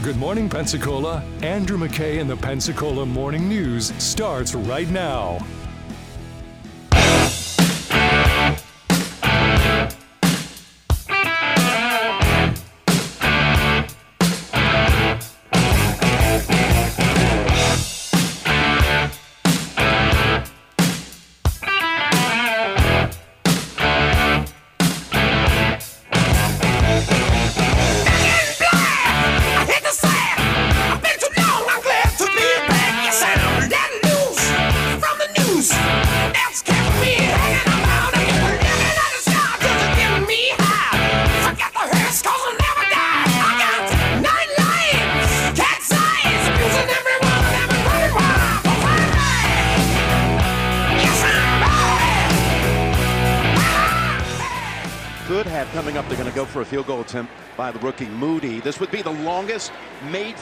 Good morning, Pensacola. Andrew McKay in the Pensacola Morning News starts right now.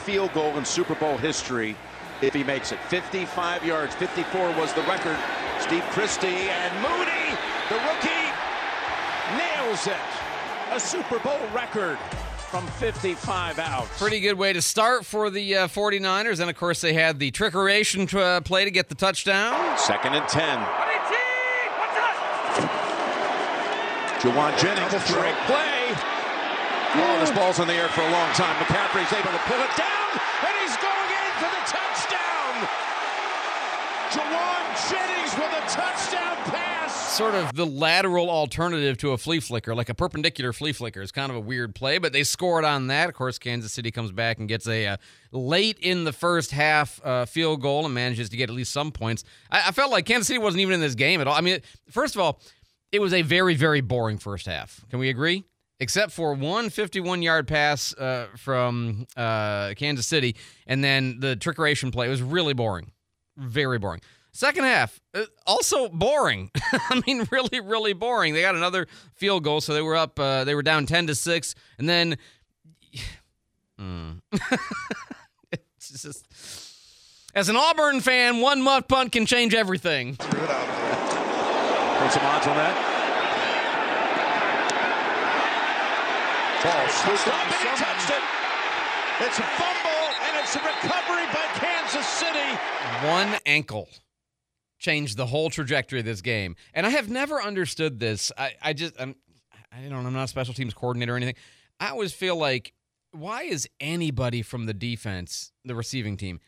Field goal in Super Bowl history if he makes it. 55 yards. 54 was the record. Steve Christie and Moody, the rookie, nails it. A Super Bowl record from 55 out. Pretty good way to start for the uh, 49ers. And of course, they had the trickeration to, uh, play to get the touchdown. Second and 10. Jauan Jennings, trick play. Oh, this ball's in the air for a long time. McCaffrey's able to pull it down, and he's going in for the touchdown. Jauan Jennings with a touchdown pass. Sort of the lateral alternative to a flea flicker, like a perpendicular flea flicker. It's kind of a weird play, but they scored on that. Of course, Kansas City comes back and gets a uh, late in the first half uh, field goal and manages to get at least some points. I, I felt like Kansas City wasn't even in this game at all. I mean, first of all, it was a very, very boring first half. Can we agree? Except for one 51 yard pass uh, from uh, Kansas City, and then the trickeration play. It was really boring. Very boring. Second half, uh, also boring. I mean, really, really boring. They got another field goal, so they were up. Uh, they were down 10 to six, and then. Hmm. it's just. As an Auburn fan, one muff punt can change everything. Put some odds on that. Ball swooped up and he touched it. It's a fumble and it's a recovery by Kansas City. one ankle changed the whole trajectory of this game. And I have never understood this. I, I just, I'm, I don't know, I'm not a special teams coordinator or anything. I always feel like, why is anybody from the defense, the receiving team,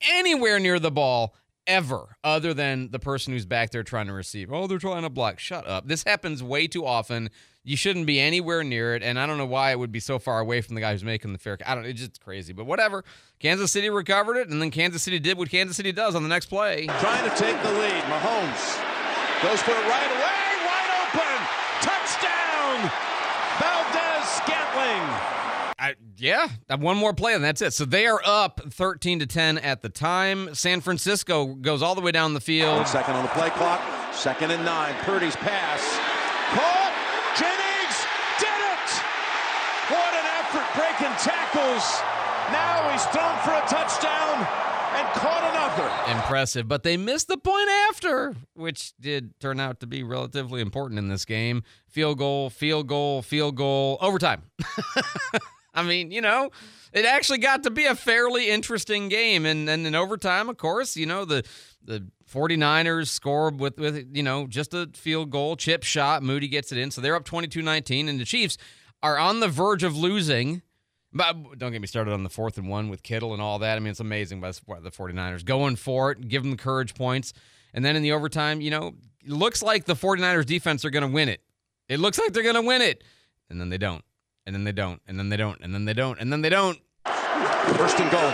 anywhere near the ball ever other than the person who's back there trying to receive? Oh, they're trying to block. Shut up. This happens way too often. You shouldn't be anywhere near it, and I don't know why it would be so far away from the guy who's making the fair. I don't. It's just crazy, but whatever. Kansas City recovered it, and then Kansas City did what Kansas City does on the next play. Trying to take the lead. Mahomes goes for it right away. Wide open. Touchdown. I, yeah, one more play and that's it. So they are up 13 to 10 at the time. San Francisco goes all the way down the field. One second on the play clock. Second and nine. Purdy's pass. Caught. Jennings did it. What an effort breaking tackles. Now he's thrown for a touchdown and caught another. Impressive, but they missed the point after, which did turn out to be relatively important in this game. Field goal, field goal, field goal, overtime. I mean, you know, it actually got to be a fairly interesting game. And then in overtime, of course, you know, the the 49ers score with, with you know, just a field goal, chip shot. Moody gets it in. So they're up 22 19. And the Chiefs are on the verge of losing. But don't get me started on the fourth and one with Kittle and all that. I mean, it's amazing by the 49ers going for it, give them the courage points. And then in the overtime, you know, looks like the 49ers defense are going to win it. It looks like they're going to win it. And then they don't. And then they don't. And then they don't. And then they don't. And then they don't. First and goal.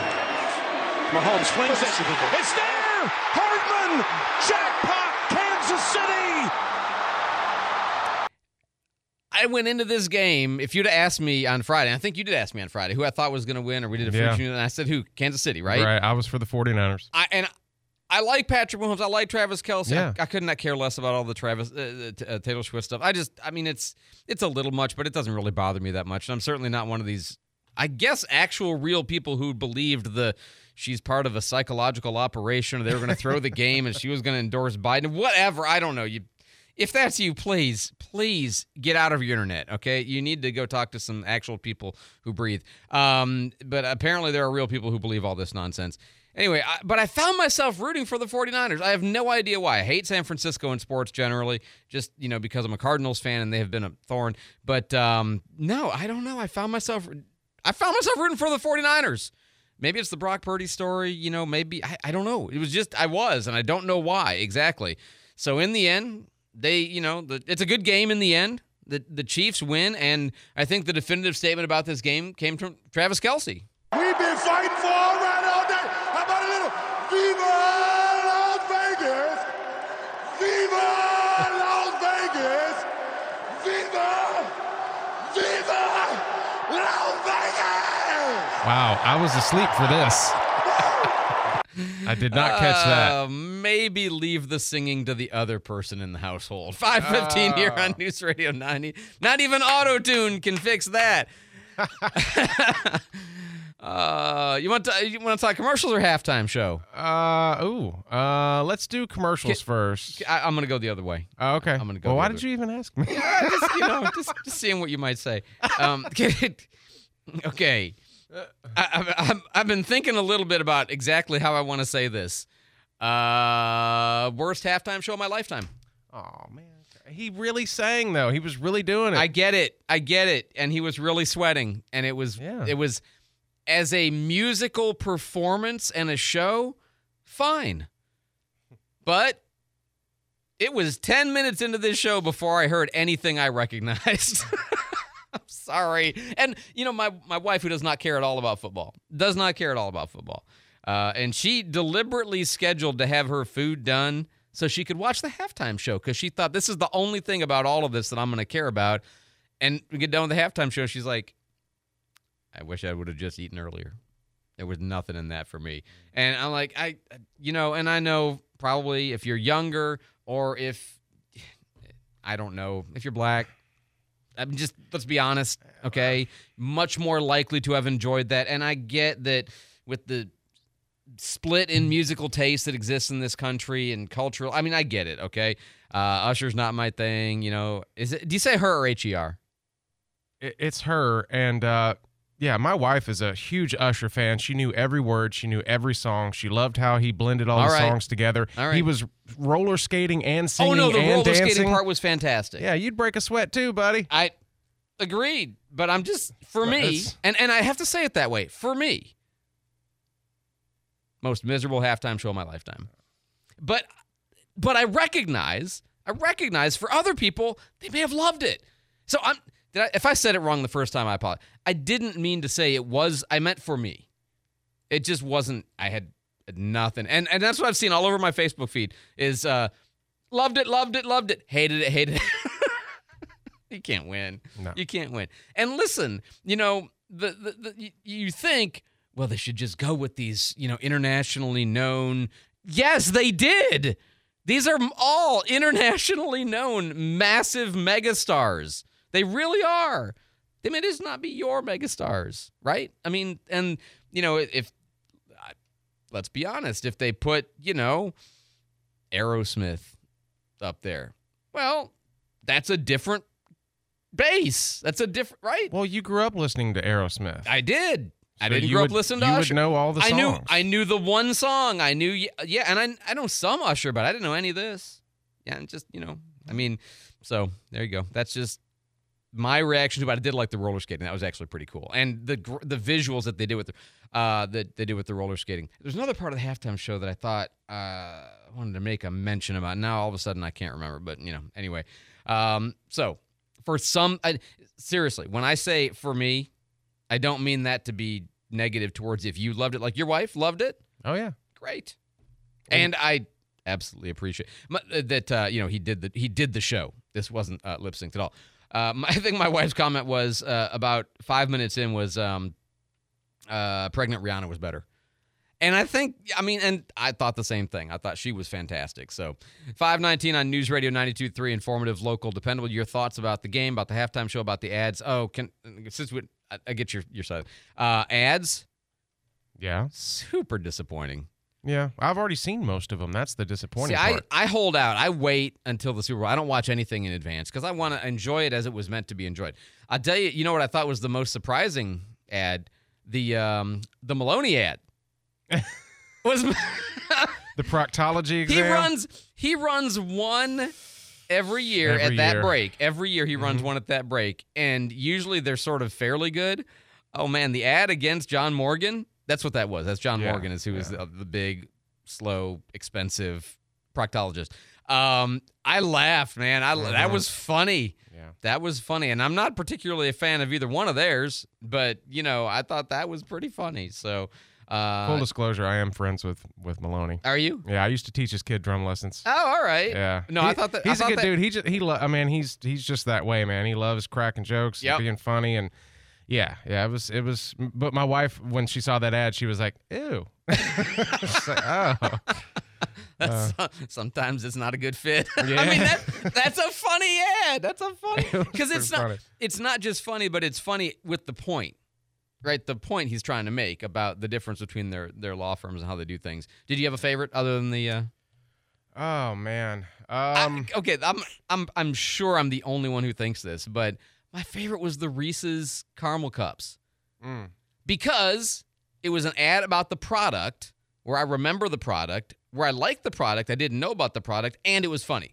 Mahomes flings it. It's there. Hardman. Jackpot. Kansas City. I went into this game. If you'd have asked me on Friday, I think you did ask me on Friday who I thought was going to win, or we did a free Yeah. and I said who? Kansas City, right? Right. I was for the 49ers. I and I like Patrick Mahomes. I like Travis Kelce. Yeah. I, I could not care less about all the Travis uh, uh, uh, Taylor Swift stuff. I just, I mean, it's it's a little much, but it doesn't really bother me that much. And I'm certainly not one of these. I guess actual real people who believed the she's part of a psychological operation, or they were going to throw the game, and she was going to endorse Biden. Whatever. I don't know. You if that's you, please, please get out of your internet. Okay, you need to go talk to some actual people who breathe. Um, but apparently, there are real people who believe all this nonsense. Anyway, I, but I found myself rooting for the 49ers. I have no idea why. I hate San Francisco in sports generally, just, you know, because I'm a Cardinals fan and they have been a thorn. But um, no, I don't know. I found myself I found myself rooting for the 49ers. Maybe it's the Brock Purdy story, you know, maybe I, I don't know. It was just I was and I don't know why exactly. So in the end, they, you know, the, it's a good game in the end. The the Chiefs win and I think the definitive statement about this game came from Travis Kelce. We've been fighting for all right all day. How about a little Viva Las Vegas? Viva Las Vegas! Viva! Viva Las Vegas! Wow, I was asleep for this. I did not catch that. Uh, maybe leave the singing to the other person in the household. 515 here on Ah. News Radio 90. Not even auto tune can fix that. uh, you want to you want to talk commercials or halftime show? Uh, ooh. Uh, let's do commercials first. I, I'm gonna go the other way. Oh, okay. I'm gonna go Well, why did you even ask me? just you know, just, just seeing what you might say. Um, okay, I, I've been thinking a little bit about exactly how I want to say this. Uh, worst halftime show of my lifetime. oh man, he really sang though. He was really doing it. I get it, I get it, and he was really sweating, and it was Yeah. it was as a musical performance and a show, fine, but. It was 10 minutes into this show before I heard anything I recognized. I'm sorry. And you know, my my wife who does not care at all about football, does not care at all about football. Uh, and she deliberately scheduled to have her food done so she could watch the halftime show because she thought this is the only thing about all of this that I'm going to care about. And we get done with the halftime show, she's like, "I wish I would have just eaten earlier." There was nothing in that for me. And I'm like, I, you know, and I know probably if you're younger or if I don't know if you're black. I'm just let's be honest, okay? Much more likely to have enjoyed that, and I get that with the split in musical taste that exists in this country and cultural. I mean, I get it, okay? Uh, Usher's not my thing, you know. Is it? Do you say her or H E R? It's her and uh yeah my wife is a huge usher fan she knew every word she knew every song she loved how he blended all, All the right. songs together All right. he was roller skating and singing. Oh no, the and roller dancing skating part was fantastic. yeah you'd break a sweat too buddy I agreed, but I'm just for me, and and I have to say it that way. For me, most miserable halftime show of my lifetime. But but I recognize, I recognize for other people they may have loved it. So I'm did I, if I said it wrong the first time, I apologize. I didn't mean to say it was. I meant for me. It just wasn't. I had nothing, and and that's what I've seen all over my Facebook feed is uh, loved it, loved it, loved it, hated it, hated it. you can't win. No. You can't win. And listen, you know, the, the, the you, you think, well, they should just go with these, you know, internationally known. Yes, they did. These are all internationally known massive megastars. They really are. They may just not be your megastars, right? I mean, and you know, if let's be honest, if they put, you know, Aerosmith up there, well, that's a different base. That's a different, right? well you grew up listening to aerosmith I did. I So didn't grow would- up listening to you Usher. You would know all the songs. I knew. I knew the one song. I knew yeah, yeah and I I know some Usher, but I didn't know any of this. Yeah, and just you know, I mean, so there you go. That's just my reaction to it. I did like the roller skating. That was actually pretty cool, and the the visuals that they did with the uh that they did with the roller skating. There's another part of the halftime show that I thought uh I wanted to make a mention about. Now all of a sudden I can't remember, but you know, anyway. Um, so for some, I, seriously, when I say for me, I don't mean that to be negative towards if you loved it. Like your wife loved it, oh yeah great, and I absolutely appreciate uh, that. Uh, you know, he did the he did the show. This wasn't uh, lip synced at all. Uh, my, I think my wife's comment was uh, about five minutes in was um, uh, pregnant Rihanna was better. And I think, I mean, and I thought the same thing. I thought she was fantastic. So, 519 on News Radio 92.3, informative, local, dependable. Your thoughts about the game, about the halftime show, about the ads. Oh, can since we, I, I get your your side. Uh, ads, yeah super disappointing. Yeah, I've already seen most of them. That's the disappointing I, part. I hold out. I wait until the Super Bowl. I don't watch anything in advance because I want to enjoy it as it was meant to be enjoyed. I'll tell you, you know what I thought was the most surprising ad? The um the Maloney ad. was the proctology exam. he runs he runs one every year Every at that break. Every year he runs Mm-hmm. one at that break, and usually they're sort of fairly good. Oh man, the ad against John Morgan. That's what that was. That's John Yeah, Morgan, is who is yeah. the, the big, slow, expensive proctologist. Um, I laughed, man. I that Mhm. was funny. Yeah. That was funny, and I'm not particularly a fan of either one of theirs, but you know, I thought that was pretty funny. So, uh, Full disclosure, I am friends with with Maloney. are you? Yeah, I used to teach his kid drum lessons. Oh, all right. Yeah. No, He- I thought that I he's a good that- dude. He just he. Lo- I mean, he's he's just that way, man. He loves cracking jokes, Yep. being funny, and yeah, yeah. It was it was. But my wife, when she saw that ad, she was like, "Ew." It's like, oh, That's, sometimes it's not a good fit. I Uh. Mean, that, that's a funny ad. That's a funny because it's not. funny. It's not just funny, but it's funny with the point, right? The point he's trying to make about the difference between their their law firms and how they do things. Did you have a favorite other than the? Uh, oh man. I- Um, okay, I'm I'm I'm sure I'm the only one who thinks this, but my favorite was the Reese's caramel cups mm, because it was an ad about the product where I remember the product, where I liked the product, I didn't know about the product, and it was funny.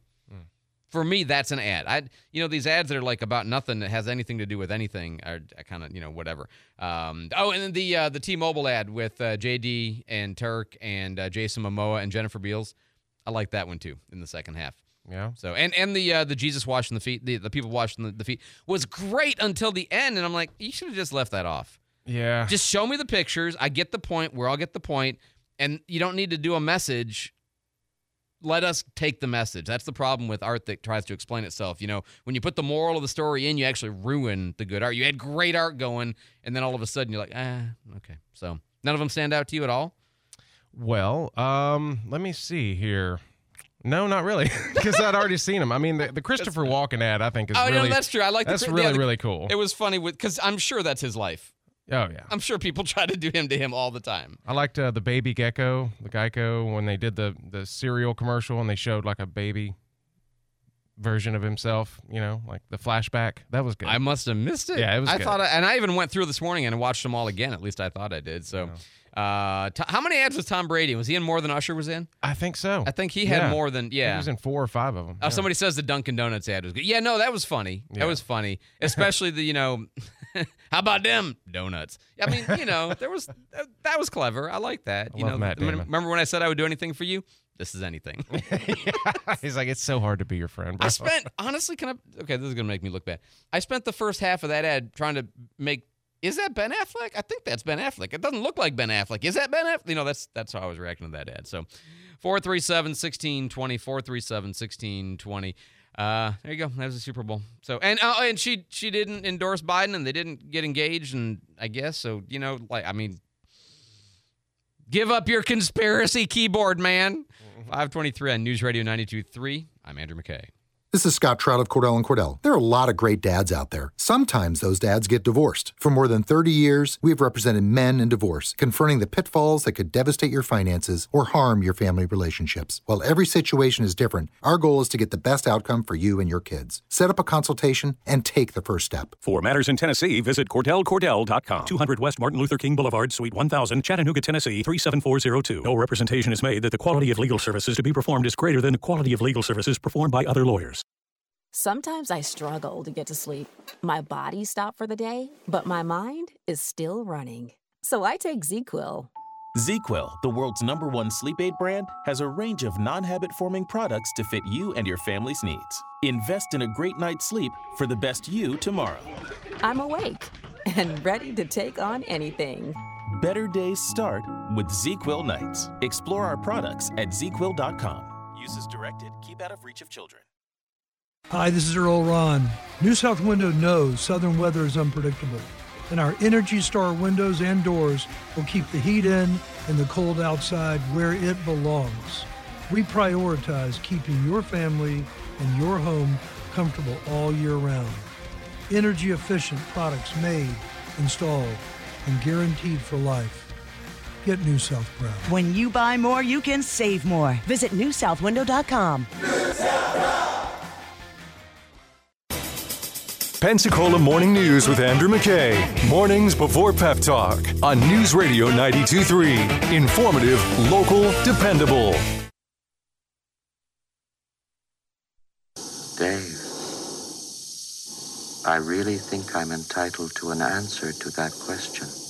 For me, that's an ad. I, you know, these ads that are like about nothing that has anything to do with anything are kind of, you know, whatever. Um, oh, and then the uh, the T-Mobile ad with uh, JD and Turk and uh, Jason Momoa and Jennifer Beals. I like that one too in the second half. Yeah. So and and the uh, the Jesus washing the feet, the, the people washing the, the feet was great until the end, and I'm like, you should have just left that off. Yeah. Just show me the pictures. I get the point. We're all get the point, and you don't need to do a message. Let us take the message. That's the problem with art that tries to explain itself. You know, when you put the moral of the story in, you actually ruin the good art. You had great art going, and then all of a sudden you're like, ah, okay. So none of them stand out to you at all. Well, um, let me see here. No, not really, because I'd already seen him. I mean, the, the Christopher Walken ad, I think, is oh really no, that's true. I like that's the, really yeah, the- really cool. It was funny with because I'm sure that's his life. oh yeah. I'm sure people try to do him to him all the time. I liked uh, the baby gecko, the Geico, when they did the the cereal commercial and they showed like a baby version of himself. You know, like the flashback. That was good. I must have missed it. Yeah, it was I good. thought, I, and I even went through this morning and watched them all again. At least I thought I did. So, uh, how many ads was Tom Brady? Was he in more than Usher was in? I think so. I think he had Yeah. more than yeah. He was in four or five of them. Oh, somebody says the Dunkin' Donuts ad was good. Yeah, no, that was funny. Yeah. That was funny, especially the you know, how about them donuts? I mean, you know, there was that, that was clever. I like that. I you know, Matt remember- Damon. remember when I said I would do anything for you? This is anything. He's like, it's so hard to be your friend, bro. I spent honestly, can I? Okay, this is gonna make me look bad. I spent the first half of that ad trying to make. Is that Ben Affleck? I think that's Ben Affleck. It doesn't look like Ben Affleck. Is that Ben Affleck? You know, that's that's how I was reacting to that ad. So, 437-1620, 437-1620. Uh, there you go. That was the Super Bowl. So, and uh, and she she didn't endorse Biden, and they didn't get engaged, and I guess so. You know, like I mean, give up your conspiracy keyboard, man. 523 on News Radio 92.3. I'm Andrew McKay. This is Scott Trout of Cordell and Cordell. There are a lot of great dads out there. Sometimes those dads get divorced. For more than 30 years, we have represented men in divorce, confronting the pitfalls that could devastate your finances or harm your family relationships. While every situation is different, our goal is to get the best outcome for you and your kids. Set up a consultation and take the first step. For matters in Tennessee, visit CordellCordell.com. 200 West Martin Luther King Boulevard, Suite 1000, Chattanooga, Tennessee 37402. No representation is made that the quality of legal services to be performed is greater than the quality of legal services performed by other lawyers. Sometimes I struggle to get to sleep. My body stopped for the day, but my mind is still running. So I take ZzzQuil. ZzzQuil, the world's number one sleep aid brand, has a range of non habit forming products to fit you and your family's needs. Invest in a great night's sleep for the best you tomorrow. I'm awake and ready to take on anything. Better days start with ZzzQuil nights. Explore our products at ZzzQuil.com. Use as directed, keep out of reach of children. Hi, this is Earl Ron. New South Window knows southern weather is unpredictable, and our Energy Star windows and doors will keep the heat in and the cold outside where it belongs. We prioritize keeping your family and your home comfortable all year round. Energy efficient products made, installed, and guaranteed for life. Get New South proud. When you buy more, you can save more. Visit newsouthwindow.com. Pensacola Morning News with Andrew McKay. Mornings before Pep Talk on News Radio 92.3. Informative, local, dependable. Dave, I really think I'm entitled to an answer to that question.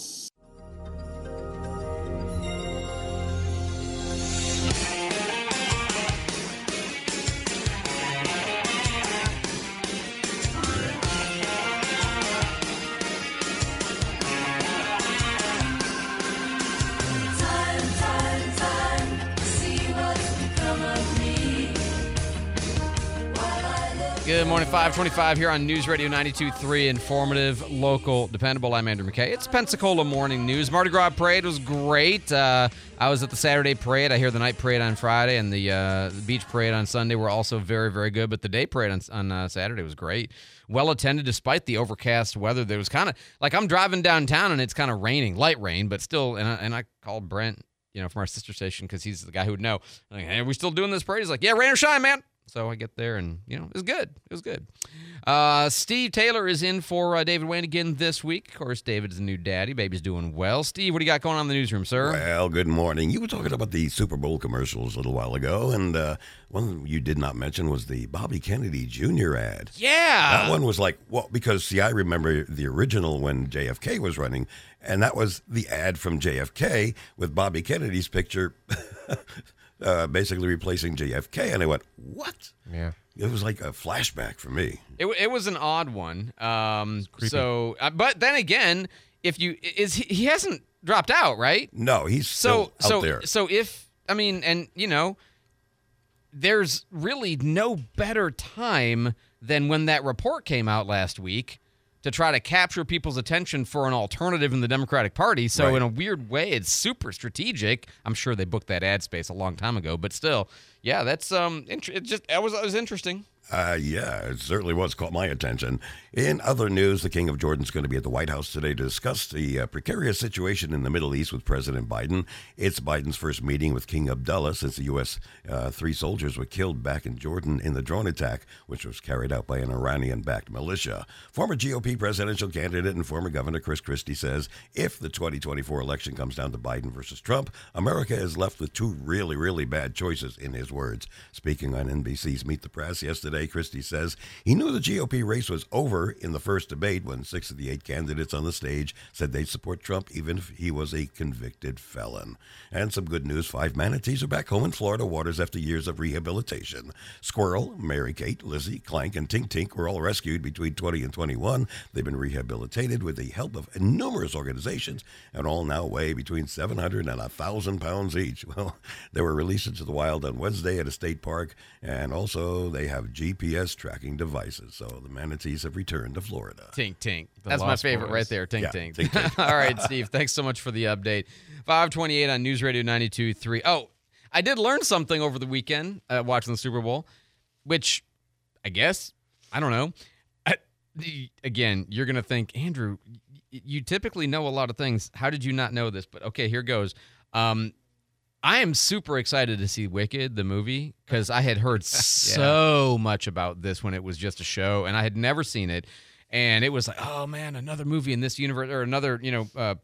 Good morning, 525 here on News Radio 92.3, informative, local, dependable. I'm Andrew McKay. It's Pensacola Morning News. Mardi Gras Parade was great. Uh, I was at the Saturday parade. I hear the night parade on Friday and the, uh, the beach parade on Sunday were also very, very good. But the day parade on, on uh, Saturday was great. Well attended despite the overcast weather. There was kind of like I'm driving downtown and it's kind of raining, light rain, but still. And I, and I called Brent, you know, from our sister station because he's the guy who would know. Like, hey, are we still doing this parade? He's like, yeah, rain or shine, man. So I get there, and you know, it was good. It was good. Uh, Steve Taylor is in for uh, David Wayne again this week. Of course, David is a new daddy. Baby's doing well. Steve, what do you got going on in the newsroom, sir? Well, good morning. You were talking about the Super Bowl commercials a little while ago, and uh, one you did not mention was the Bobby Kennedy Jr. ad. Yeah, that one was like, well, because see, I remember the original when JFK was running, and that was the ad from JFK with Bobby Kennedy's picture. Uh, basically replacing JFK, and I went, "What?" Yeah, it was like a flashback for me. It, it was an odd one. Um, so, uh, but then again, if you is he, he hasn't dropped out, right? No, he's so still so there. so if I mean, and you know, there's really no better time than when that report came out last week to try to capture people's attention for an alternative in the Democratic Party. So Right. in a weird way, it's super strategic. I'm sure they booked that ad space a long time ago, but still, yeah, that's um, int- it just that was it was interesting. Uh, yeah, it certainly was caught my attention. In other news, the King of Jordan's going to be at the White House today to discuss the uh, precarious situation in the Middle East with President Biden. It's Biden's first meeting with King Abdullah since the U.S. Uh, three soldiers were killed back in Jordan in the drone attack, which was carried out by an Iranian-backed militia. Former GOP presidential candidate and former Governor Chris Christie says if the 2024 election comes down to Biden versus Trump, America is left with two really, really bad choices, in his words. Speaking on NBC's Meet the Press yesterday, Christie says he knew the GOP race was over in the first debate when six of the eight candidates on the stage said they'd support Trump even if he was a convicted felon. And some good news five manatees are back home in Florida waters after years of rehabilitation. Squirrel, Mary Kate, Lizzie, Clank, and Tink Tink were all rescued between 20 and 21. They've been rehabilitated with the help of numerous organizations and all now weigh between 700 and 1,000 pounds each. Well, they were released into the wild on Wednesday at a state park, and also they have GPS tracking devices. So the manatees have returned to Florida. Tink tink. The That's my favorite Boys. right there. Tink Yeah, tink. Tink Tink. All right, Steve. Thanks so much for the update. 528 on News Radio 92.3. Oh, I did learn something over the weekend uh, watching the Super Bowl, which I guess, I don't know. I, the- again, you're going to think, Andrew, y- you typically know a lot of things. How did you not know this? But okay, here goes. Um, I am super excited to see Wicked, the movie, because I had heard so much about this when it was just a show, and I had never seen it. And it was like, oh man, another movie in this universe, or another, you know, uh,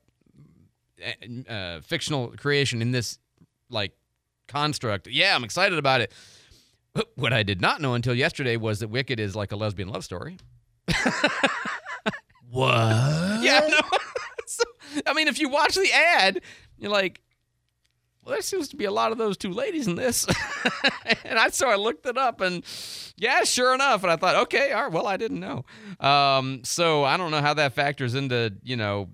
uh, uh, fictional creation in this like construct. Yeah, I'm excited about it. What I did not know until yesterday was that Wicked is like a lesbian love story. What? Yeah, no. so, I mean, if you watch the ad, you're like, well, there seems to be a lot of those two ladies in this. and I so I looked it up, and yeah, sure enough. And I thought, okay, all right, well, I didn't know. Um, so I don't know how that factors into you know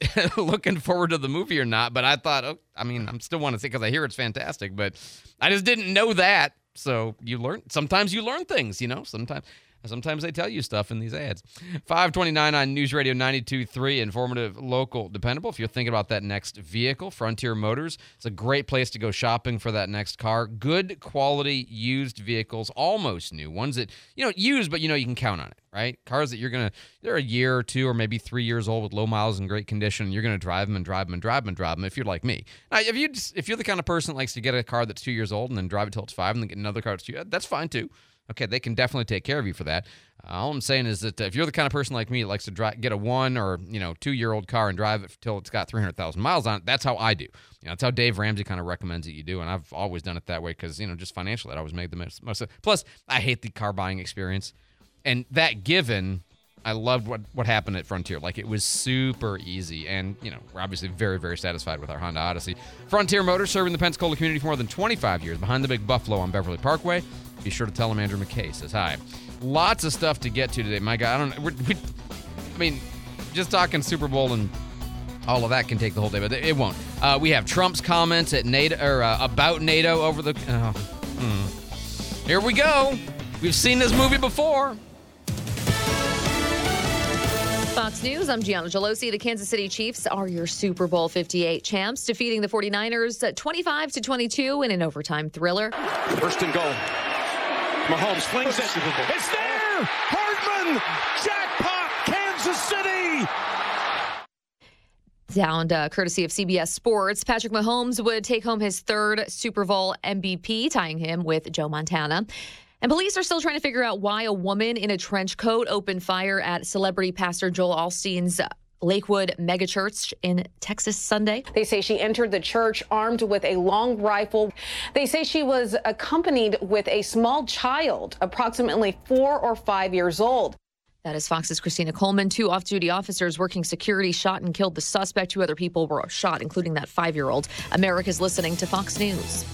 looking forward to the movie or not. But I thought, oh, I mean, I'm still want to see because I hear it's fantastic, but I just didn't know that. So you learn. Sometimes you learn things, you know. Sometimes Sometimes they tell you stuff in these ads. 529 on News Radio 92.3, informative, local, dependable. If you're thinking about that next vehicle, Frontier Motors, it's a great place to go shopping for that next car. Good quality used vehicles, almost new ones that, you know, used, but you know you can count on it, right? Cars that you're going to, they're a year or two or maybe three years old with low miles and great condition. You're going to drive them and drive them and drive them and drive them if you're like me. Now, if, you just, if you're the kind of person that likes to get a car that's two years old and then drive it till it's five and then get another car that's two, that's fine too. Okay, they can definitely take care of you for that. All I'm saying is that if you're the kind of person like me that likes to drive, get a one or you know two year old car and drive it till it's got 300,000 miles on it, that's how I do. You know, that's how Dave Ramsey kind of recommends that you do, and I've always done it that way because you know just financially, I always made the most plus, I hate the car buying experience, and that given. I loved what, what happened at Frontier. Like it was super easy, and you know we're obviously very very satisfied with our Honda Odyssey. Frontier Motors serving the Pensacola community for more than 25 years. Behind the Big Buffalo on Beverly Parkway. Be sure to tell him Andrew McKay says hi. Lots of stuff to get to today. My God, I don't. We're, we, I mean, just talking Super Bowl and all of that can take the whole day, but it won't. Uh, we have Trump's comments at NATO or uh, about NATO over the. Uh. Here we go. We've seen this movie before. Fox News, I'm Gianna Gelosi. The Kansas City Chiefs are your Super Bowl 58 champs, defeating the 49ers 25 to 22 in an overtime thriller. First and goal. Mahomes flings it. It's there! Hardman! Jackpot! Kansas City! Down uh, courtesy of CBS Sports, Patrick Mahomes would take home his third Super Bowl MVP, tying him with Joe Montana. And police are still trying to figure out why a woman in a trench coat opened fire at celebrity pastor Joel Osteen's Lakewood megachurch in Texas Sunday. They say she entered the church armed with a long rifle. They say she was accompanied with a small child, approximately four or five years old. That is Fox's Christina Coleman. Two off duty officers working security shot and killed the suspect. Two other people were shot, including that five year old. America's listening to Fox News.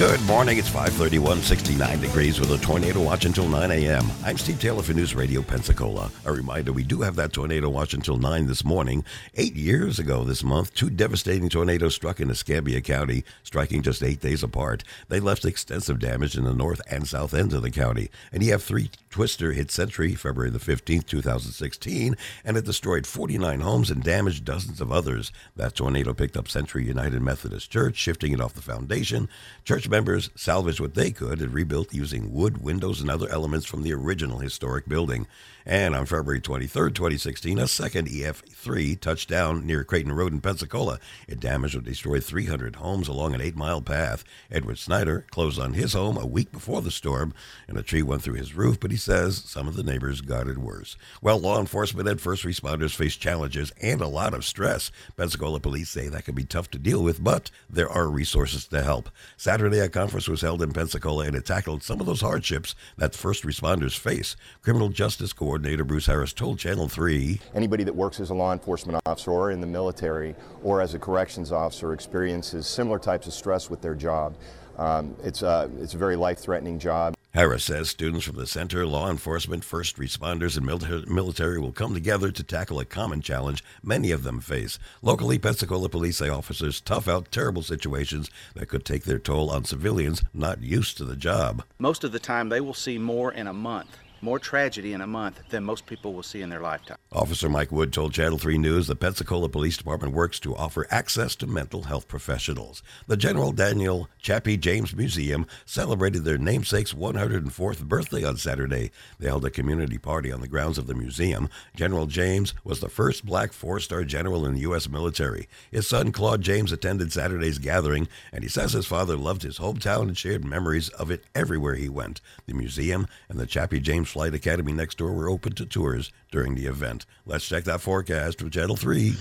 Good morning. It's 531, 69 degrees with a tornado watch until 9 a.m. I'm Steve Taylor for News Radio Pensacola. A reminder, we do have that tornado watch until 9 this morning. Eight years ago this month, two devastating tornadoes struck in Escambia County, striking just eight days apart. They left extensive damage in the north and south ends of the county. And you have three twister hit Century February the 15th, 2016, and it destroyed 49 homes and damaged dozens of others. That tornado picked up Century United Methodist Church, shifting it off the foundation. Church members salvaged what they could and rebuilt using wood, windows, and other elements from the original historic building. And on February 23, 2016, a second EF3 touched down near Creighton Road in Pensacola. It damaged or destroyed 300 homes along an eight mile path. Edward Snyder closed on his home a week before the storm, and a tree went through his roof, but he says some of the neighbors got it worse. Well, law enforcement and first responders face challenges and a lot of stress. Pensacola police say that can be tough to deal with, but there are resources to help. Saturday, a conference was held in Pensacola, and it tackled some of those hardships that first responders face. Criminal Justice Coordinator Bruce Harris told Channel 3 Anybody that works as a law enforcement officer or in the military or as a corrections officer experiences similar types of stress with their job. Um, it's, a, it's a very life threatening job. Harris says students from the center, law enforcement, first responders, and military will come together to tackle a common challenge many of them face. Locally, Pensacola police say officers tough out terrible situations that could take their toll on civilians not used to the job. Most of the time, they will see more in a month, more tragedy in a month than most people will see in their lifetime. Officer Mike Wood told Channel 3 News the Pensacola Police Department works to offer access to mental health professionals. The General Daniel Chappie James Museum celebrated their namesake's 104th birthday on Saturday. They held a community party on the grounds of the museum. General James was the first black four star general in the U.S. military. His son Claude James attended Saturday's gathering, and he says his father loved his hometown and shared memories of it everywhere he went. The museum and the Chappie James Flight Academy next door were open to tours during the event. Let's check that forecast with Channel 3.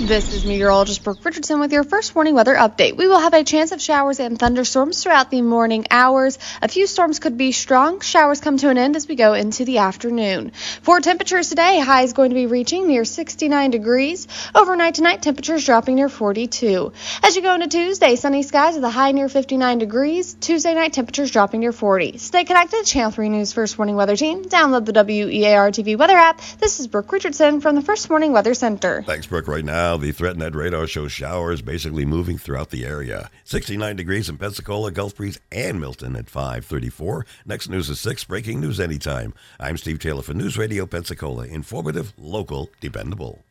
This is meteorologist Brooke Richardson with your first warning weather update. We will have a chance of showers and thunderstorms throughout the morning hours. A few storms could be strong. Showers come to an end as we go into the afternoon. For temperatures today, high is going to be reaching near 69 degrees. Overnight tonight, temperatures dropping near 42. As you go into Tuesday, sunny skies with a high near 59 degrees. Tuesday night, temperatures dropping near 40. Stay connected. To Channel 3 News First Warning Morning Weather Team. Download the WEAR TV weather app. This is Brooke Richardson from the First Morning Weather Center. Thanks, Brooke. Right now, the ThreatNet radar shows showers basically moving throughout the area. 69 degrees in Pensacola, Gulf Breeze, and Milton at 534. Next news is 6, breaking news anytime. I'm Steve Taylor for News Radio Pensacola. Informative, local, dependable.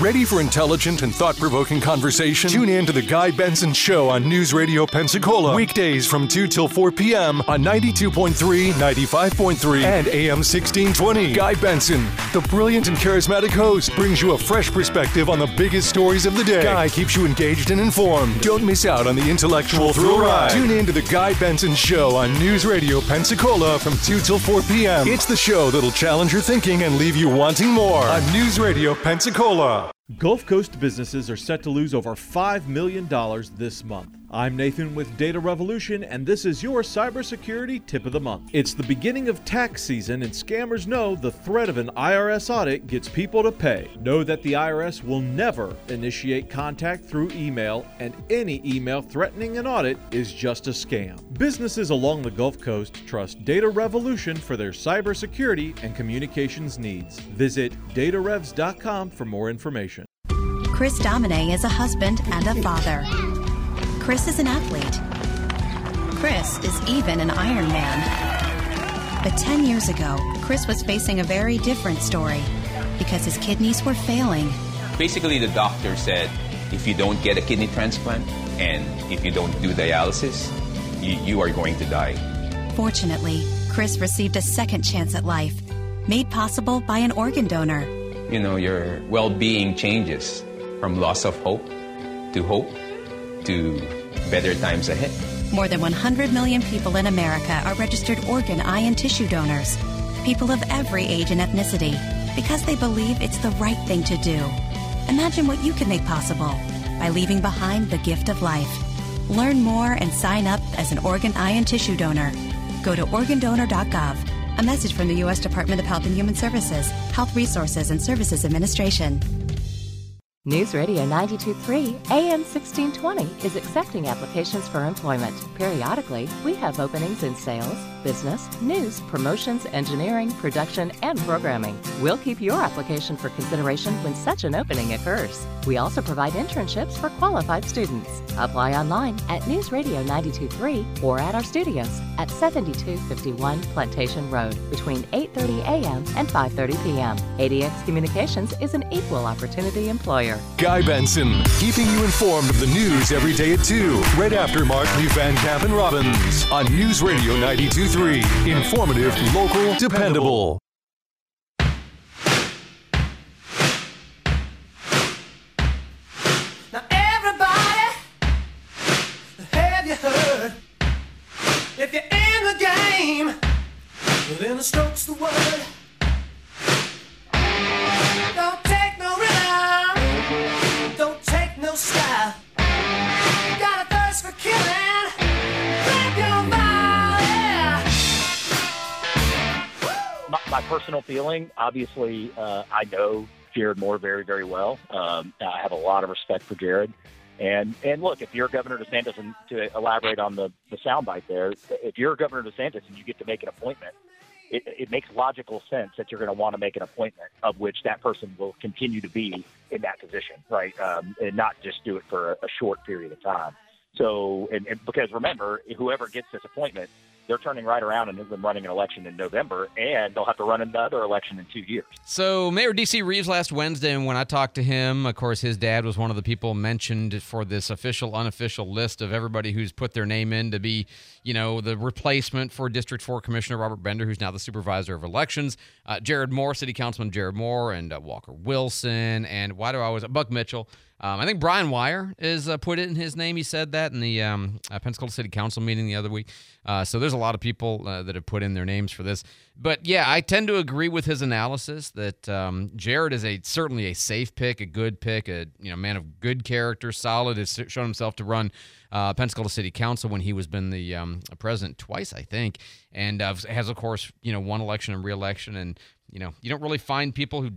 Ready for intelligent and thought provoking conversation? Tune in to The Guy Benson Show on News Radio Pensacola. Weekdays from 2 till 4 p.m. on 92.3, 95.3, and AM 1620. Guy Benson, the brilliant and charismatic host, brings you a fresh perspective on the biggest stories of the day. Guy keeps you engaged and informed. Don't miss out on the intellectual thrill ride. Tune in to The Guy Benson Show on News Radio Pensacola from 2 till 4 p.m. It's the show that'll challenge your thinking and leave you wanting more on News Radio Pensacola. Gulf Coast businesses are set to lose over $5 million this month. I'm Nathan with Data Revolution, and this is your cybersecurity tip of the month. It's the beginning of tax season, and scammers know the threat of an IRS audit gets people to pay. Know that the IRS will never initiate contact through email, and any email threatening an audit is just a scam. Businesses along the Gulf Coast trust Data Revolution for their cybersecurity and communications needs. Visit datarevs.com for more information. Chris Domine is a husband and a father. Chris is an athlete. Chris is even an Iron Man. But 10 years ago, Chris was facing a very different story because his kidneys were failing. Basically, the doctor said if you don't get a kidney transplant and if you don't do dialysis, you, you are going to die. Fortunately, Chris received a second chance at life, made possible by an organ donor. You know, your well being changes from loss of hope to hope to better times ahead. More than 100 million people in America are registered organ, eye, and tissue donors. People of every age and ethnicity, because they believe it's the right thing to do. Imagine what you can make possible by leaving behind the gift of life. Learn more and sign up as an organ, eye, and tissue donor. Go to organdonor.gov. A message from the U.S. Department of Health and Human Services, Health Resources and Services Administration. News Radio 923 AM 1620 is accepting applications for employment. Periodically, we have openings in sales, business, news, promotions, engineering, production, and programming. We'll keep your application for consideration when such an opening occurs. We also provide internships for qualified students. Apply online at News Radio 923 or at our studios at 7251 Plantation Road between 8:30 a.m. and 5:30 p.m. ADX Communications is an equal opportunity employer. Guy Benson, keeping you informed of the news every day at 2, right after Mark Lee Van Camp and Robbins on News Radio 92.3. Informative, local, dependable. Now everybody, have you heard? If you're in the game, then the stroke's the word. My, personal feeling, obviously, uh, I know Jared Moore very, very well. Um, I have a lot of respect for Jared. And and look, if you're Governor DeSantis, and to elaborate on the the soundbite there, if you're Governor DeSantis and you get to make an appointment, it, it makes logical sense that you're going to want to make an appointment of which that person will continue to be in that position, right? Um, and not just do it for a, a short period of time. So, and, and because remember, whoever gets this appointment, they're turning right around and then running an election in November, and they'll have to run another election in two years. So, Mayor D.C. Reeves last Wednesday, and when I talked to him, of course, his dad was one of the people mentioned for this official, unofficial list of everybody who's put their name in to be, you know, the replacement for District 4 Commissioner Robert Bender, who's now the supervisor of elections. Uh, Jared Moore, City Councilman Jared Moore, and uh, Walker Wilson, and why do I always, Buck Mitchell. Um, I think Brian Wire is uh, put it in his name. He said that in the um, uh, Pensacola City Council meeting the other week. Uh, so there's a lot of people uh, that have put in their names for this. But yeah, I tend to agree with his analysis that um, Jared is a certainly a safe pick, a good pick, a you know man of good character, solid. Has shown himself to run uh, Pensacola City Council when he was been the um, president twice, I think, and uh, has of course you know won election and reelection, and you know you don't really find people who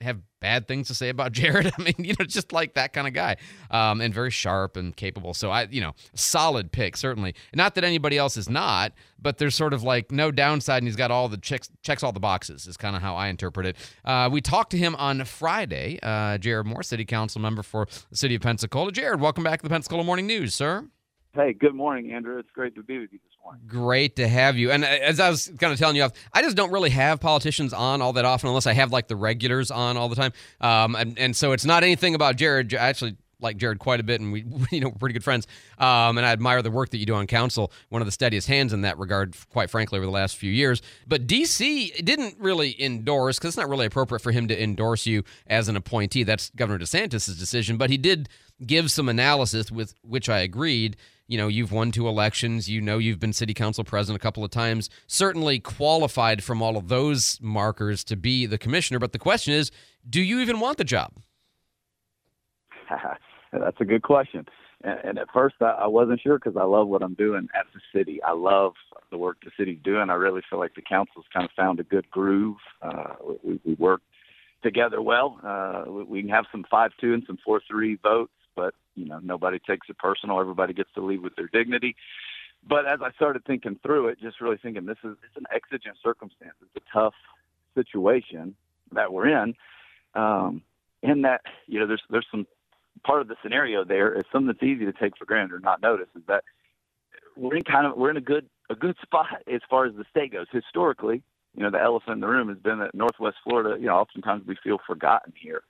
have bad things to say about Jared. I mean, you know, just like that kind of guy, um, and very sharp and capable. So I, you know, solid pick certainly. Not that anybody else is not, but there's sort of like no downside, and he's got all the checks checks all the boxes. Is kind of how I interpret it. Uh, we talked to him on Friday. Uh, Jared Moore, City Council member for the City of Pensacola. Jared, welcome back to the Pensacola Morning News, sir. Hey, good morning, Andrew. It's great to be with you. Great to have you. And uh, as I was kind of telling you off, I just don't really have politicians on all that often unless I have like the regulars on all the time. Um, and, and so it's not anything about Jared. I actually like Jared quite a bit, and we, you know, we're pretty good friends. Um, and I admire the work that you do on council. One of the steadiest hands in that regard, quite frankly, over the last few years. But DC didn't really endorse because it's not really appropriate for him to endorse you as an appointee. That's Governor DeSantis' decision. But he did give some analysis with which I agreed you know, you've won two elections. You know, you've been city council president a couple of times. Certainly qualified from all of those markers to be the commissioner. But the question is, do you even want the job? That's a good question. And, at first, I, wasn't sure because I love what I'm doing at the city. I love the work the city's doing. I really feel like the council's kind of found a good groove. Uh, we, we work together well. Uh, we, can have some five-two and some four-three votes, you know nobody takes it personal. Everybody gets to leave with their dignity. But as I started thinking through it, just really thinking this is it's an exigent circumstance. It's a tough situation that we're in. Um, in that you know there's there's some part of the scenario there is something that's easy to take for granted or not notice is that we're in kind of we're in a good a good spot as far as the state goes historically. You know, the elephant in the room has been that Northwest Florida. You know, oftentimes we feel forgotten here.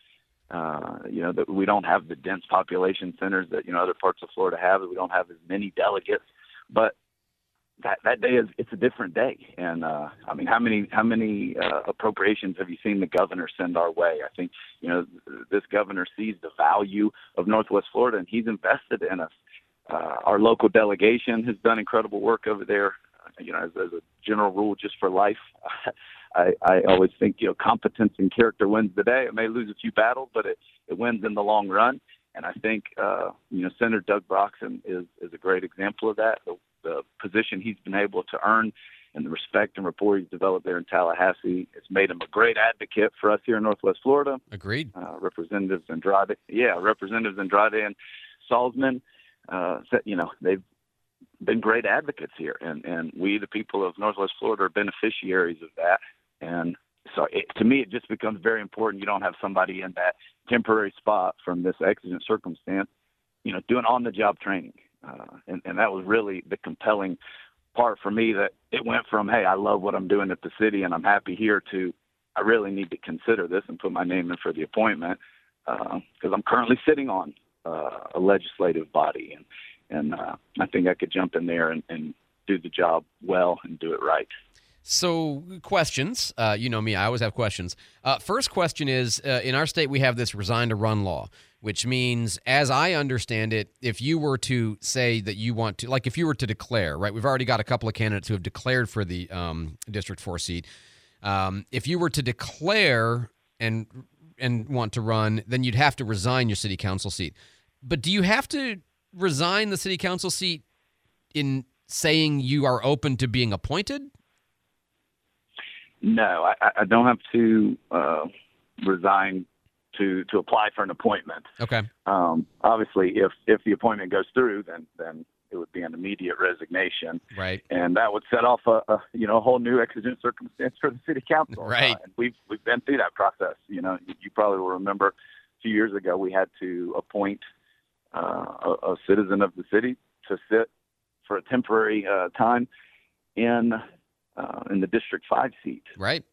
Uh, you know that we don't have the dense population centers that you know other parts of Florida have. We don't have as many delegates, but that that day is it's a different day. And uh, I mean, how many how many uh, appropriations have you seen the governor send our way? I think you know this governor sees the value of Northwest Florida, and he's invested in us. Uh, our local delegation has done incredible work over there. You know, as, as a general rule, just for life, I, I always think you know competence and character wins the day. It may lose a few battles, but it it wins in the long run. And I think uh, you know Senator Doug Broxson is is a great example of that. The, the position he's been able to earn and the respect and rapport he's developed there in Tallahassee. It's made him a great advocate for us here in Northwest Florida. Agreed. Uh, Representatives Andrade, yeah, Representatives Andrade and Salzman, uh, you know, they've been great advocates here, and and we, the people of Northwest Florida, are beneficiaries of that. And so, it, to me, it just becomes very important. You don't have somebody in that temporary spot from this exigent circumstance, you know, doing on-the-job training. Uh, and, and that was really the compelling part for me that it went from, hey, I love what I'm doing at the city and I'm happy here to I really need to consider this and put my name in for the appointment because uh, I'm currently sitting on uh, a legislative body and and uh, I think I could jump in there and, and do the job well and do it right. So, questions. Uh, you know me, I always have questions. Uh, first question is uh, In our state, we have this resign to run law, which means, as I understand it, if you were to say that you want to, like if you were to declare, right, we've already got a couple of candidates who have declared for the um, District 4 seat. Um, if you were to declare and and want to run, then you'd have to resign your city council seat. But do you have to resign the city council seat in saying you are open to being appointed? No, I, I don't have to uh, resign to to apply for an appointment. Okay. Um, obviously, if if the appointment goes through, then then it would be an immediate resignation, Right. and that would set off a, a you know a whole new exigent circumstance for the city council. Right. Uh, and we've we've been through that process. You know, you, you probably will remember a few years ago we had to appoint uh, a, a citizen of the city to sit for a temporary uh, time in uh, in the District Five seat. Right.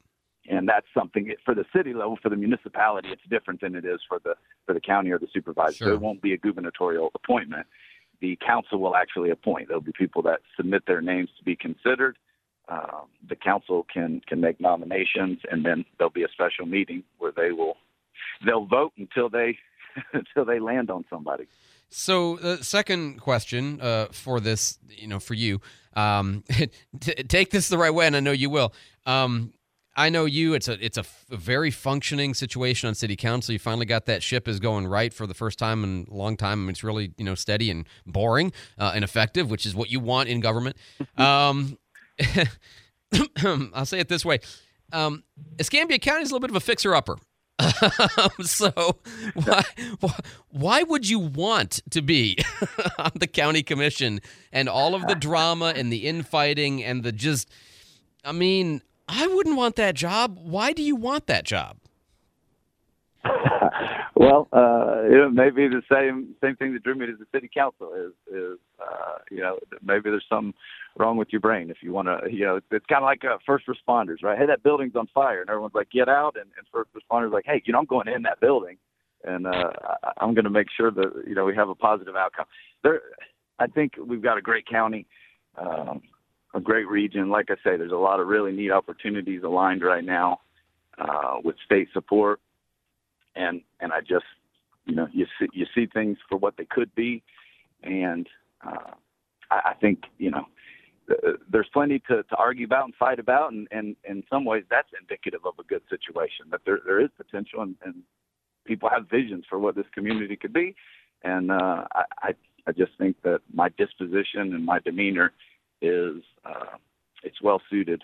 And that's something for the city level, for the municipality, it's different than it is for the for the county or the supervisor. So Sure. it won't be a gubernatorial appointment. The council will actually appoint. There'll be people that submit their names to be considered. Um, the council can can make nominations, and then there'll be a special meeting where they will they'll vote until they until they land on somebody. So the second question uh, for this, you know, for you, um, t- take this the right way, and I know you will. Um, I know you. It's a it's a, f- a very functioning situation on city council. You finally got that ship is going right for the first time in a long time. I mean, it's really you know steady and boring uh, and effective, which is what you want in government. Um, I'll say it this way: um, Escambia County is a little bit of a fixer upper. so why, why would you want to be on the county commission and all of the drama and the infighting and the just I mean, I wouldn't want that job. Why do you want that job? Well, uh, it may be the same same thing that drew me to the city council is is uh, you know maybe there's something wrong with your brain if you want to you know it's, it's kind of like uh, first responders right? Hey that building's on fire. And everyone's like get out. And, and first responders like hey you know I'm going in that building. And uh, I'm going to make sure that you know we have a positive outcome. There I think we've got a great county um, a great region. Like I say there's a lot of really neat opportunities aligned right now uh, with state support and and I just you know you see you see things for what they could be, and uh, I, I think you know uh, there's plenty to, to argue about and fight about, and, and in some ways that's indicative of a good situation that there there is potential and, and people have visions for what this community could be, and uh, I, I I just think that my disposition and my demeanor is uh, it's well suited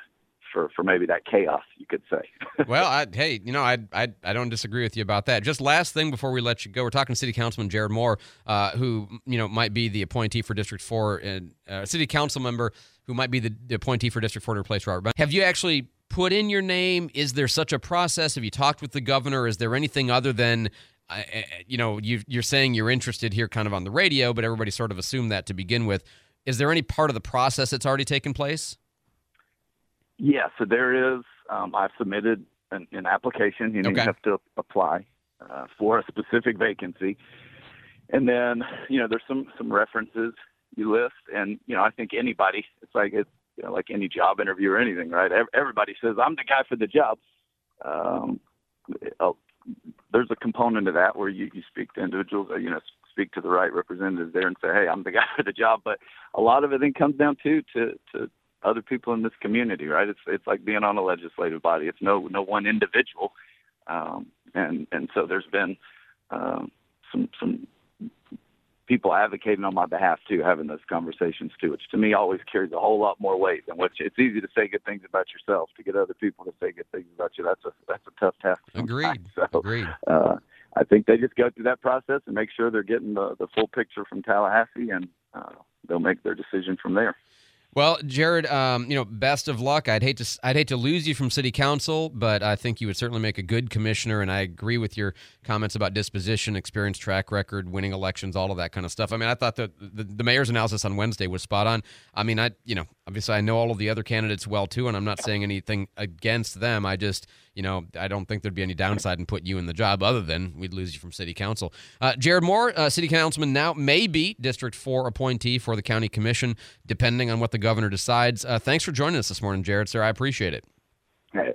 for for maybe that chaos you could say. well, I, hey, you know, I, I I don't disagree with you about that. Just last thing before we let you go, we're talking to City Councilman Jared Moore, uh, who you know might be the appointee for District Four, and uh, City Council member who might be the, the appointee for District Four to replace Robert. Have you actually put in your name? Is there such a process? Have you talked with the governor? Is there anything other than uh, you know you, you're saying you're interested here, kind of on the radio, but everybody sort of assumed that to begin with. Is there any part of the process that's already taken place? Yeah, so there is. Um, I've submitted an, an application. You know, Okay. you have to apply uh, for a specific vacancy, and then you know there's some some references you list, and you know I think anybody. It's like it's you know like any job interview or anything, right? Everybody says I'm the guy for the job. Um, uh, there's a component of that where you, you speak to individuals, uh, you know, speak to the right representatives there and say, hey, I'm the guy for the job. But a lot of it then comes down to to to other people in this community, right? It's it's like being on a legislative body. It's no no one individual, um, and and so there's been um, some some people advocating on my behalf too, having those conversations too, which to me always carries a whole lot more weight than what you, it's easy to say good things about yourself. To get other people to say good things about you, that's a that's a tough task. Agreed. So, Agreed. uh, I think they just go through that process and make sure they're getting the, the full picture from Tallahassee, and uh, they'll make their decision from there. Well, Jared, um, you know, best of luck. I'd hate to I'd hate to lose you from city council, but I think you would certainly make a good commissioner. And I agree with your comments about disposition, experience, track record, winning elections, all of that kind of stuff. I mean, I thought that the, the mayor's analysis on Wednesday was spot on. I mean, I you know, obviously I know all of the other candidates well too, and I'm not saying anything against them. I just you know, I don't think there'd be any downside in putting you in the job other than we'd lose you from city council. Uh, Jared Moore, uh, city councilman now, may be District 4 appointee for the county commission, depending on what the governor decides. Uh, thanks for joining us this morning, Jared, sir. I appreciate it. Hey,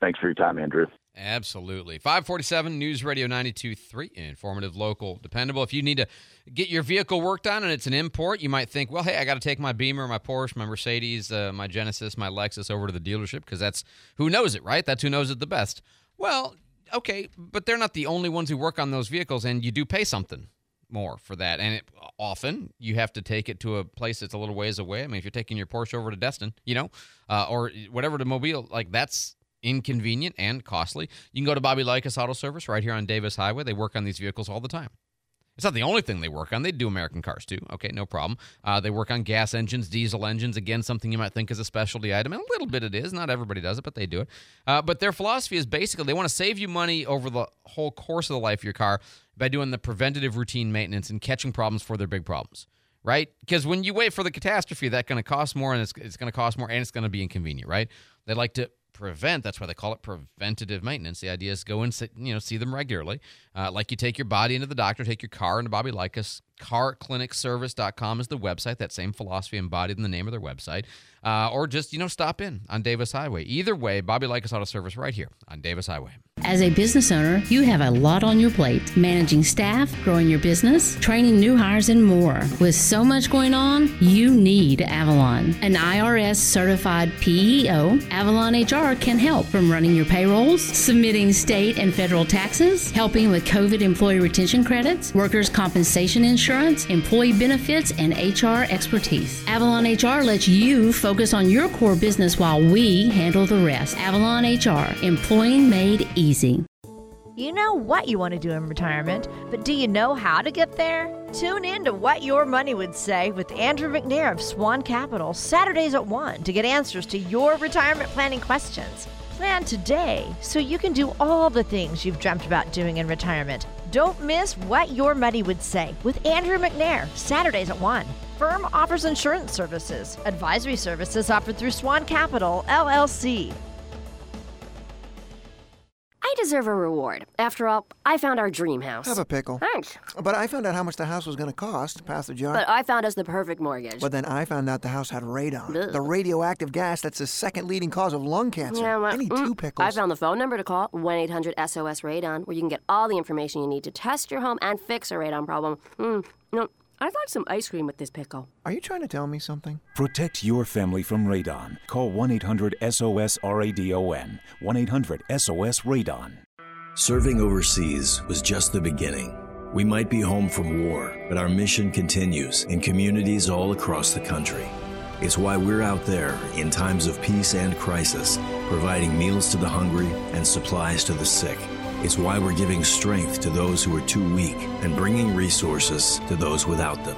thanks for your time, Andrew. Absolutely. 547 News Radio 92.3, informative, local, dependable. If you need to get your vehicle worked on and it's an import, you might think, well, hey, I got to take my Beamer, my Porsche, my Mercedes, uh, my Genesis, my Lexus over to the dealership because that's who knows it, right? That's who knows it the best. Well, okay, but they're not the only ones who work on those vehicles, and you do pay something more for that. And it, often you have to take it to a place that's a little ways away. I mean, if you're taking your Porsche over to Destin, you know, uh, or whatever to Mobile, like that's inconvenient and costly. You can go to Bobby Likis Auto Service right here on Davis Highway. They work on these vehicles all the time. It's not the only thing they work on. They do American cars too. Okay, no problem. Uh, they work on gas engines, diesel engines. Again, something you might think is a specialty item. And a little bit it is. Not everybody does it, but they do it. Uh, but their philosophy is basically they want to save you money over the whole course of the life of your car by doing the preventative routine maintenance and catching problems for their big problems. Right? Because when you wait for the catastrophe, that's going to cost more and it's, it's going to cost more and it's going to be inconvenient, right? They like to prevent. That's why they call it preventative maintenance. The idea is go and sit, you know see them regularly, uh, like you take your body into the doctor, take your car into Bobby Likis. CarClinicService.com is the website. That same philosophy embodied in the name of their website, uh, or just you know stop in on Davis Highway. Either way, Bobby Likis Auto Service right here on Davis Highway. As a business owner, you have a lot on your plate managing staff, growing your business, training new hires, and more. With so much going on, you need Avalon. An IRS certified PEO, Avalon HR can help from running your payrolls, submitting state and federal taxes, helping with COVID employee retention credits, workers' compensation insurance, employee benefits, and HR expertise. Avalon HR lets you focus on your core business while we handle the rest. Avalon HR, employing made easy. You know what you want to do in retirement, but do you know how to get there? Tune in to What Your Money Would Say with Andrew McNair of Swan Capital, Saturdays at 1 to get answers to your retirement planning questions. Plan today so you can do all the things you've dreamt about doing in retirement. Don't miss What Your Money Would Say with Andrew McNair, Saturdays at 1. Firm offers insurance services. Advisory services offered through Swan Capital, LLC. I deserve a reward. After all, I found our dream house. Have a pickle. Thanks. But I found out how much the house was going to cost. Pass the jar. But I found us the perfect mortgage. But then I found out the house had radon, Ugh. the radioactive gas that's the second leading cause of lung cancer. Yeah, well, I need mm, two pickles. I found the phone number to call 1 800 SOS Radon, where you can get all the information you need to test your home and fix a radon problem. Mm, know, I'd like some ice cream with this pickle. Are you trying to tell me something? Protect your family from radon. Call 1 800 SOS RADON. 1 800 SOS Radon. Serving overseas was just the beginning. We might be home from war, but our mission continues in communities all across the country. It's why we're out there in times of peace and crisis, providing meals to the hungry and supplies to the sick. It's why we're giving strength to those who are too weak and bringing resources to those without them.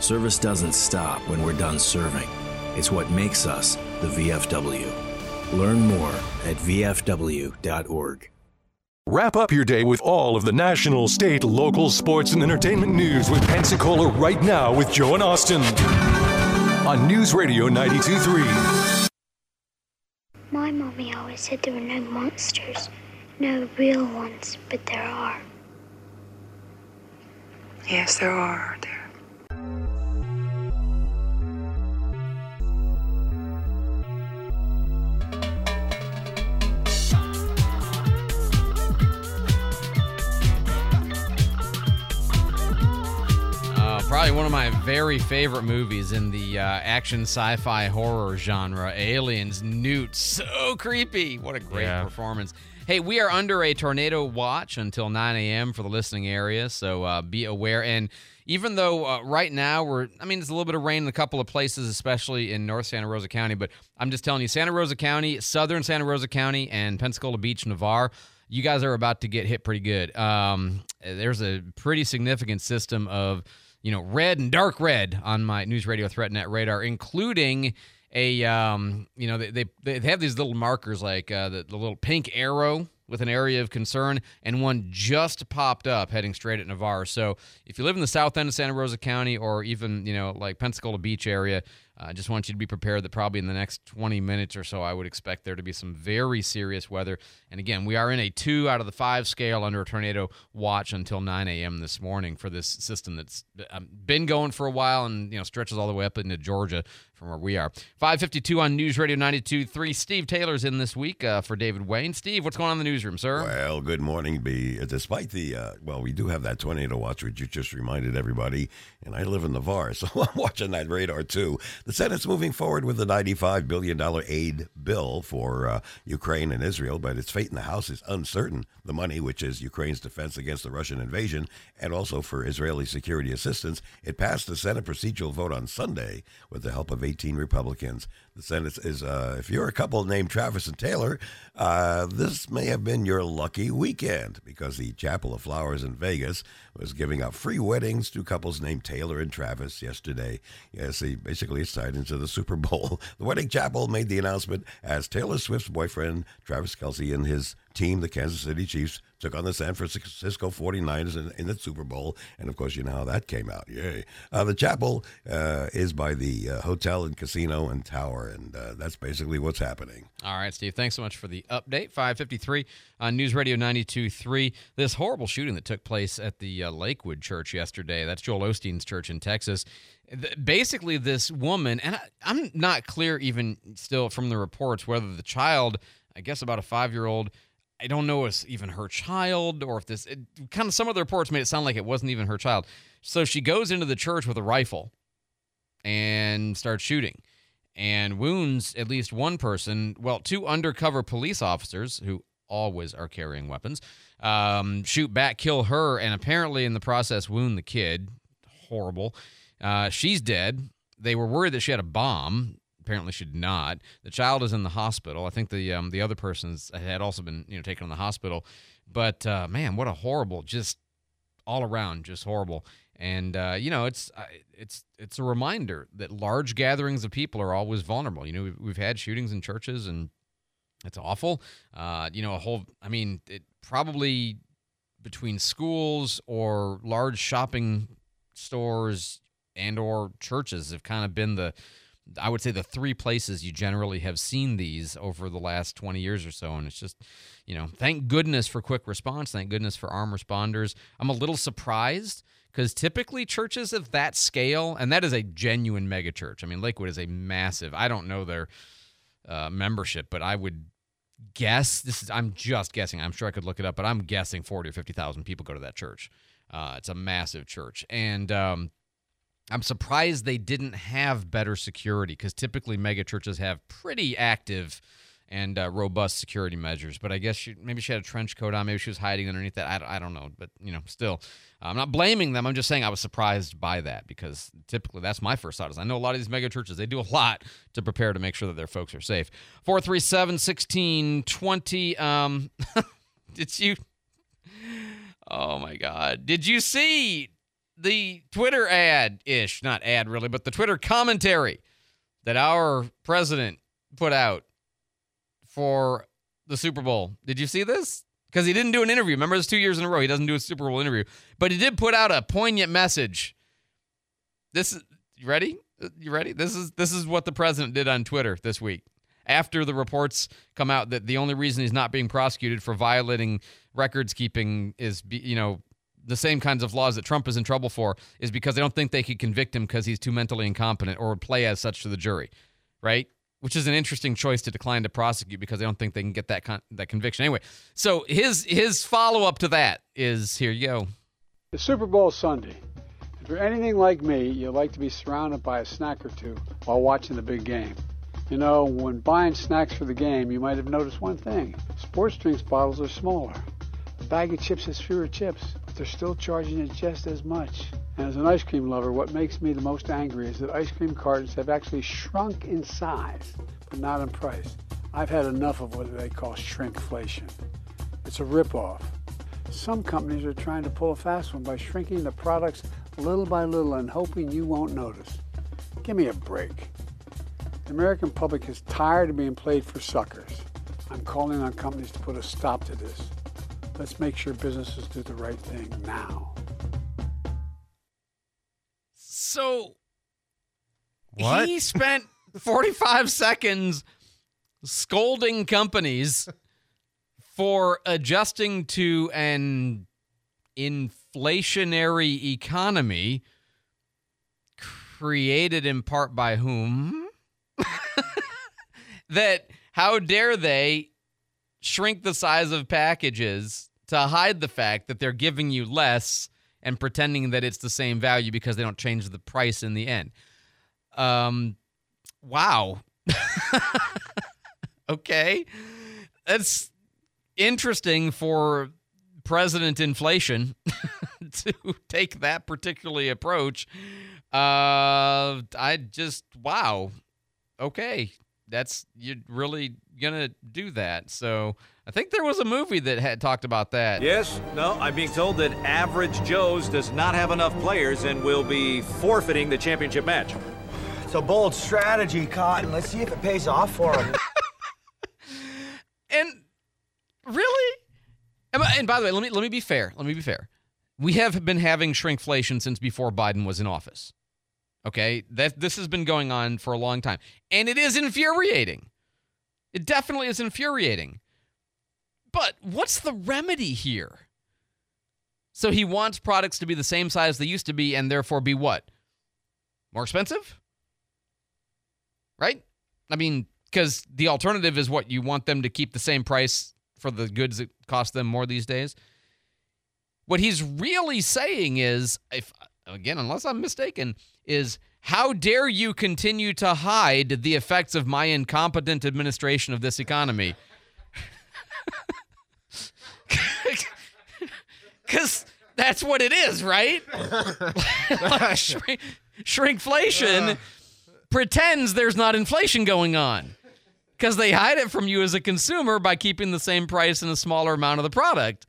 Service doesn't stop when we're done serving. It's what makes us the VFW. Learn more at VFW.org. Wrap up your day with all of the national, state, local, sports, and entertainment news with Pensacola right now with Joe and Austin on News Radio 92.3. My mommy always said there were no monsters, no real ones, but there are. Yes, there are. There. Uh, probably one of my very favorite movies in the uh, action sci-fi horror genre. Aliens, Newt, so creepy. What a great Yeah. performance. Hey, we are under a tornado watch until 9 a.m. for the listening area, so uh, be aware. And even though uh, right now we're, I mean, it's a little bit of rain in a couple of places, especially in North Santa Rosa County, but I'm just telling you, Santa Rosa County, Southern Santa Rosa County, and Pensacola Beach, Navarre, you guys are about to get hit pretty good. Um, there's a pretty significant system of, you know, red and dark red on my News Radio ThreatNet radar, including a, um, you know, they, they, they have these little markers like uh, the, the little pink arrow with an area of concern, and one just popped up heading straight at Navarre. So if you live in the south end of Santa Rosa County or even, you know, like Pensacola Beach area, I just want you to be prepared that probably in the next 20 minutes or so, I would expect there to be some very serious weather. And again, we are in a two out of the five scale under a tornado watch until 9 a.m. this morning for this system that's been going for a while and you know stretches all the way up into Georgia from where we are. 552 on News Radio 92.3. Steve Taylor's in this week uh, for David Wayne. Steve, what's going on in the newsroom, sir? Well, good morning. Be despite the uh, well, we do have that tornado watch, which you just reminded everybody, and I live in Navarre, so I'm watching that radar too. The Senate's moving forward with a 95 billion dollar aid bill for uh, Ukraine and Israel, but its fate in the House is uncertain. The money, which is Ukraine's defense against the Russian invasion, and also for Israeli security assistance, it passed the Senate procedural vote on Sunday with the help of 18 Republicans. The Senate is, uh, if you're a couple named Travis and Taylor, uh, this may have been your lucky weekend because the Chapel of Flowers in Vegas was giving out free weddings to couples named Taylor and Travis yesterday. Yes, he basically it's tied into the Super Bowl. The wedding chapel made the announcement as Taylor Swift's boyfriend, Travis Kelce, and his team, the Kansas City Chiefs, took on the San Francisco 49ers in, in the Super Bowl. And of course, you know how that came out. Yay. Uh, the chapel uh, is by the uh, hotel and casino and tower, and uh, that's basically what's happening. All right, Steve. Thanks so much for the update. 553 on News Radio 92.3. This horrible shooting that took place at the uh, Lakewood Church yesterday. That's Joel Osteen's church in Texas. Th- Basically, this woman, and I, I'm not clear even still from the reports whether the child, I guess about a five year old, I don't know if it's even her child or if this, it, kind of some of the reports made it sound like it wasn't even her child. So she goes into the church with a rifle and starts shooting and wounds at least one person. Well, two undercover police officers who always are carrying weapons um, shoot back, kill her, and apparently in the process wound the kid. Horrible. Uh, she's dead. They were worried that she had a bomb. apparently she did not. The child is in the hospital. I think the um, the other person's had also been you know taken to the hospital. But uh, man, what a horrible, just all around, just horrible. And uh, you know, it's it's it's a reminder that large gatherings of people are always vulnerable. You know, we've, we've had shootings in churches, and it's awful. Uh, you know, a whole. I mean, it probably between schools or large shopping stores and or churches have kind of been the I would say the three places you generally have seen these over the last 20 years or so and it's just you know thank goodness for quick response thank goodness for armed responders I'm a little surprised because typically churches of that scale and that is a genuine mega church I mean Lakewood is a massive I don't know their uh, membership but I would guess this is I'm just guessing I'm sure I could look it up but I'm guessing 40 or 50,000 people go to that church. Uh, it's a massive church. And um, I'm surprised they didn't have better security because typically mega churches have pretty active and uh, robust security measures. But I guess she, maybe she had a trench coat on. Maybe she was hiding underneath that. I, I don't know. But, you know, still, I'm not blaming them. I'm just saying I was surprised by that because typically that's my first thought is I know a lot of these mega churches, they do a lot to prepare to make sure that their folks are safe. 437 1620. Um, did you. Oh, my God. Did you see the Twitter ad ish, not ad really, but the Twitter commentary that our president put out for the Super Bowl. Did you see this? Because he didn't do an interview. Remember, it's two years in a row. He doesn't do a Super Bowl interview, but he did put out a poignant message. This is you ready? Uh, you ready? This is this is what the president did on Twitter this week. After the reports come out that the only reason he's not being prosecuted for violating records keeping is, you know, the same kinds of laws that Trump is in trouble for is because they don't think they could convict him because he's too mentally incompetent or would play as such to the jury, right? Which is an interesting choice to decline to prosecute because they don't think they can get that con- that conviction anyway. So his his follow up to that is here you go. The Super Bowl Sunday. If you're anything like me, you like to be surrounded by a snack or two while watching the big game. You know, when buying snacks for the game, you might have noticed one thing: sports drinks bottles are smaller. A bag of chips has fewer chips they're still charging it just as much. And as an ice cream lover, what makes me the most angry is that ice cream cartons have actually shrunk in size, but not in price. I've had enough of what they call shrinkflation. It's a ripoff. Some companies are trying to pull a fast one by shrinking the products little by little and hoping you won't notice. Give me a break. The American public is tired of being played for suckers. I'm calling on companies to put a stop to this. Let's make sure businesses do the right thing now. So What? he spent 45 seconds scolding companies for adjusting to an inflationary economy created in part by whom? that how dare they shrink the size of packages to hide the fact that they're giving you less and pretending that it's the same value because they don't change the price in the end. Um, wow. okay. That's interesting for President Inflation to take that particularly approach. Uh, I just, wow. Okay. That's, you're really going to do that. So I think there was a movie that had talked about that. Yes, no, I'm being told that Average Joe's does not have enough players and will be forfeiting the championship match. It's a bold strategy, Cotton. Let's see if it pays off for him. And really? And by- and by the way, let me let me be fair. Let me be fair. We have been having shrinkflation since before Biden was in office. Okay? That this has been going on for a long time. And it is infuriating. It definitely is infuriating. But what's the remedy here? So he wants products to be the same size they used to be and therefore be what? More expensive? Right? I mean, because the alternative is what? You want them to keep the same price for the goods that cost them more these days? What he's really saying is, if again, unless I'm mistaken, is how dare you continue to hide the effects of my incompetent administration of this economy? Because that's what it is, right? Like shrink, shrinkflation pretends there's not inflation going on because they hide it from you as a consumer by keeping the same price and a smaller amount of the product.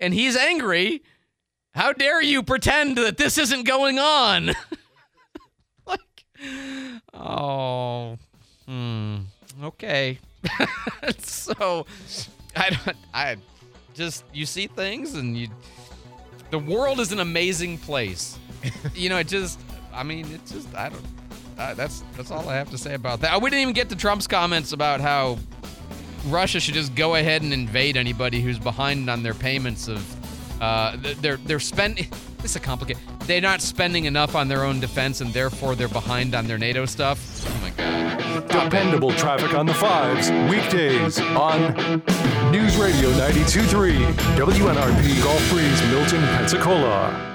And he's angry. How dare you pretend that this isn't going on? oh, hmm, okay. so, I don't, I just, you see things and you, the world is an amazing place. you know, it just, I mean, it's just, I don't, uh, that's that's all I have to say about that. We didn't even get to Trump's comments about how Russia should just go ahead and invade anybody who's behind on their payments of uh, they're they're spending. This is a complicated. They're not spending enough on their own defense, and therefore they're behind on their NATO stuff. Oh my god! Dependable traffic on the fives, weekdays on News Radio 92.3, WNRP Gulf Breeze, Milton, Pensacola.